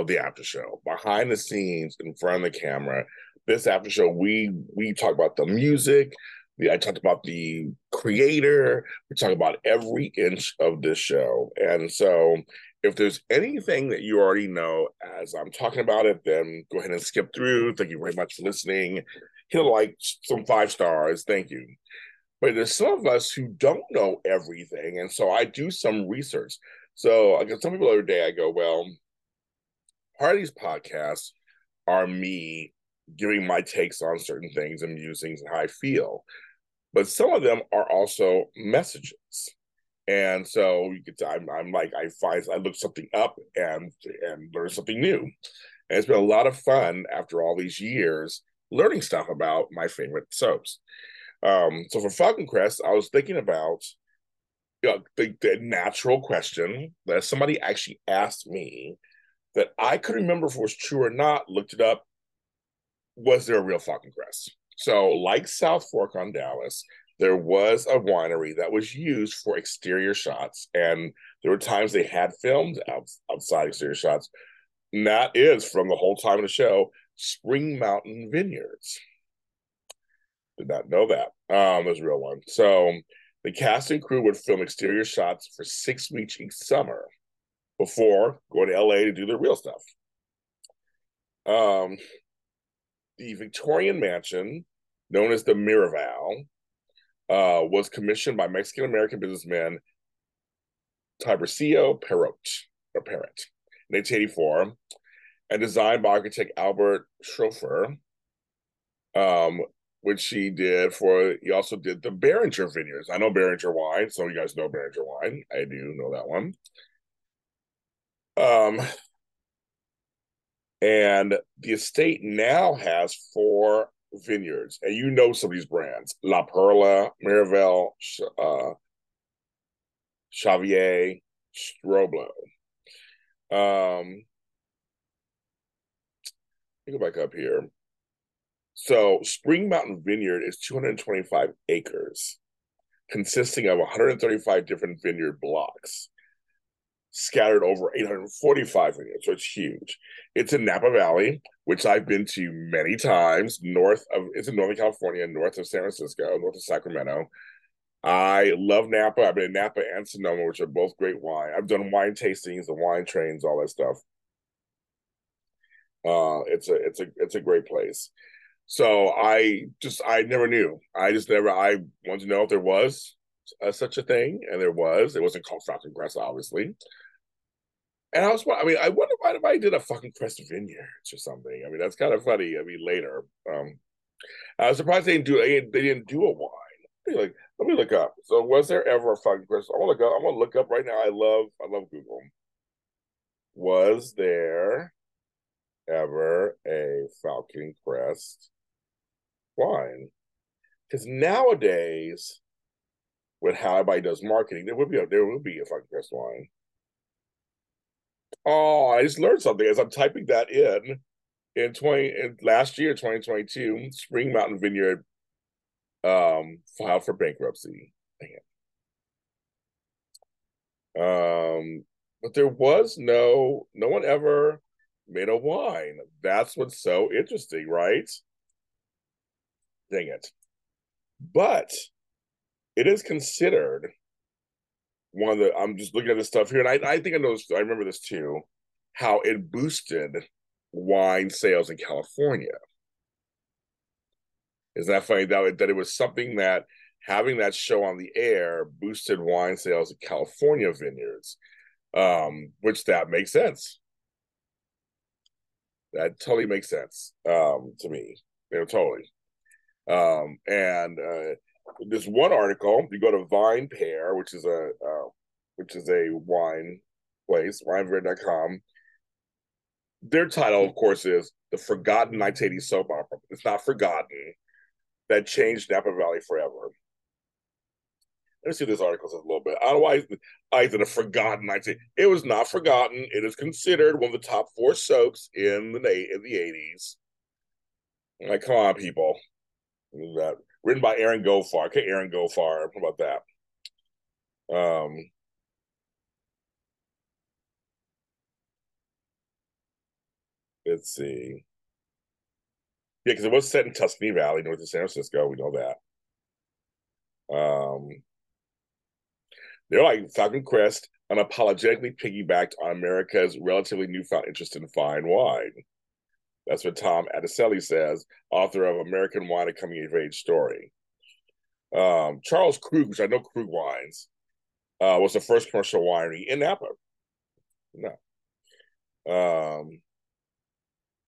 of the after show, behind the scenes, in front of the camera. This after show, we we talk about the music. I talked about the creator. We talk about every inch of this show. And so, if there's anything that you already know as I'm talking about it, then go ahead and skip through. Thank you very much for listening. Hit like some five stars. Thank you. But there's some of us who don't know everything, and so I do some research. So I got some people the other day. I go, well, part of these podcasts are me giving my takes on certain things and musings and how I feel. But some of them are also messages. And so you to, I'm, I'm like, I find, I look something up and, and learn something new. And it's been a lot of fun after all these years learning stuff about my favorite soaps. Um, so for Falcon Crest, I was thinking about you know, the, the natural question that somebody actually asked me that I could remember if it was true or not, looked it up. Was there a real Falcon Crest? So, like South Fork on Dallas, there was a winery that was used for exterior shots, and there were times they had filmed out, outside exterior shots. And that is from the whole time of the show, Spring Mountain Vineyards. Did not know that. Um, there's a real one. So the cast and crew would film exterior shots for six weeks each summer before going to LA to do their real stuff. Um, the Victorian mansion, known as the Miraval, uh, was commissioned by Mexican American businessman Tiburcio Perot or Parrot in 1884 and designed by architect Albert Schroepfer. Um, which he did for he also did the Beringer vineyards. I know Beringer wine, so you guys know Beringer wine. I do know that one. Um and the estate now has four vineyards, and you know some of these brands: La Perla, Miraval, uh, Xavier, Stroblo. Um, go back up here. So, Spring Mountain Vineyard is 225 acres, consisting of 135 different vineyard blocks scattered over 845 vineyards. So, it's huge. It's in Napa Valley, which I've been to many times, north of, it's in Northern California, north of San Francisco, north of Sacramento. I love Napa. I've been in Napa and Sonoma, which are both great wine. I've done wine tastings, the wine trains, all that stuff. Uh, it's a it's a it's a great place. So I just I never knew. I just never I wanted to know if there was a, such a thing, and there was. It wasn't called Falcon Crest, obviously. And I was, I mean, I wonder why if I did a Falcon Crest Vineyards or something. I mean, that's kind of funny. I mean, later, um, I was surprised they didn't do they, didn't do a wine. Like, let me look up. So, was there ever a Falcon Crest? I want to look up. I want to look up right now. I love, I love Google. Was there ever a Falcon Crest wine. Because nowadays, with how everybody does marketing, there would be a, there would be a Falcon Crest wine. Oh, I just learned something as I'm typing that in. In twenty in last year, 2022, Spring Mountain Vineyard um filed for bankruptcy. Damn. Um, but there was no no one ever made a wine. That's what's so interesting, right? Dang it. But it is considered one of the I'm just looking at this stuff here, and I, I think I know this, I remember this too, how it boosted wine sales in California. Isn't that funny that, that it was something that having that show on the air boosted wine sales in California vineyards, um, which that makes sense. That totally makes sense um, to me. You know, totally. Um, and uh, this one article. You go to VinePair, which is a uh, which is a wine place, vinepair.com. Their title, of course, is The Forgotten 1980s Soap Opera. It's not forgotten. That changed Napa Valley forever. Let me see this article says a little bit. Otherwise, said a forgotten 19. It was not forgotten. It is considered one of the top four soaps in the in the 80s. Like, come on, people. That written by Aaron Gofar. Okay, Aaron Gofar. How about that? Um, let's see. Yeah, because it was set in Tuscany Valley, north of San Francisco. We know that. Um, they're like Falcon Crest unapologetically piggybacked on America's relatively newfound interest in fine wine. That's what Tom Acitelli says, author of American Wine: A Coming of Age Story. Um, Charles Krug, which I know Krug Wines, uh, was the first commercial winery in Napa. No. Um,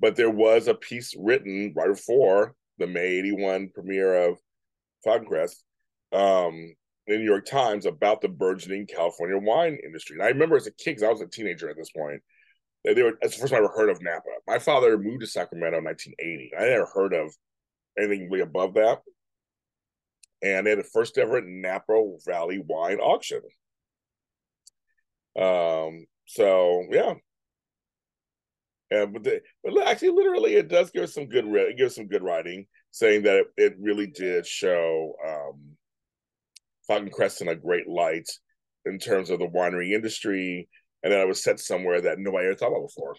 but there was a piece written right before the May 81 premiere of Falcon Crest um, in the New York Times about the burgeoning California wine industry. And I remember as a kid, because I was a teenager at this point, they were that's the first time I ever heard of Napa. My father moved to Sacramento in 1980. I never heard of anything really above that. And they had the first ever Napa Valley wine auction. Um, so yeah. And but, the, but actually, literally, it does give us some good. It gives some good writing, saying that it, it really did show um, Falcon Crest in a great light in terms of the winery industry and then I was set somewhere that nobody ever thought about before.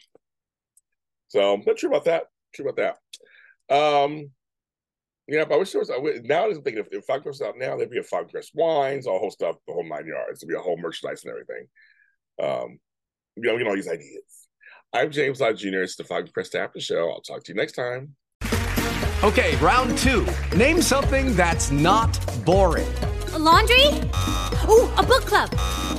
So not true about that. True about that. Um, yeah, but I wish there was. Now I'm thinking if, if Falcon was out now, there'd be a Falcon Crest wines, all whole stuff, the whole nine yards. There'd be a whole merchandise and everything. Um, you know, we get all these ideas. I'm James Lott Jr. It's the Falcon Crest After Show. I'll talk to you next time. Okay, round two. Name something that's not boring. A laundry. Ooh, a book club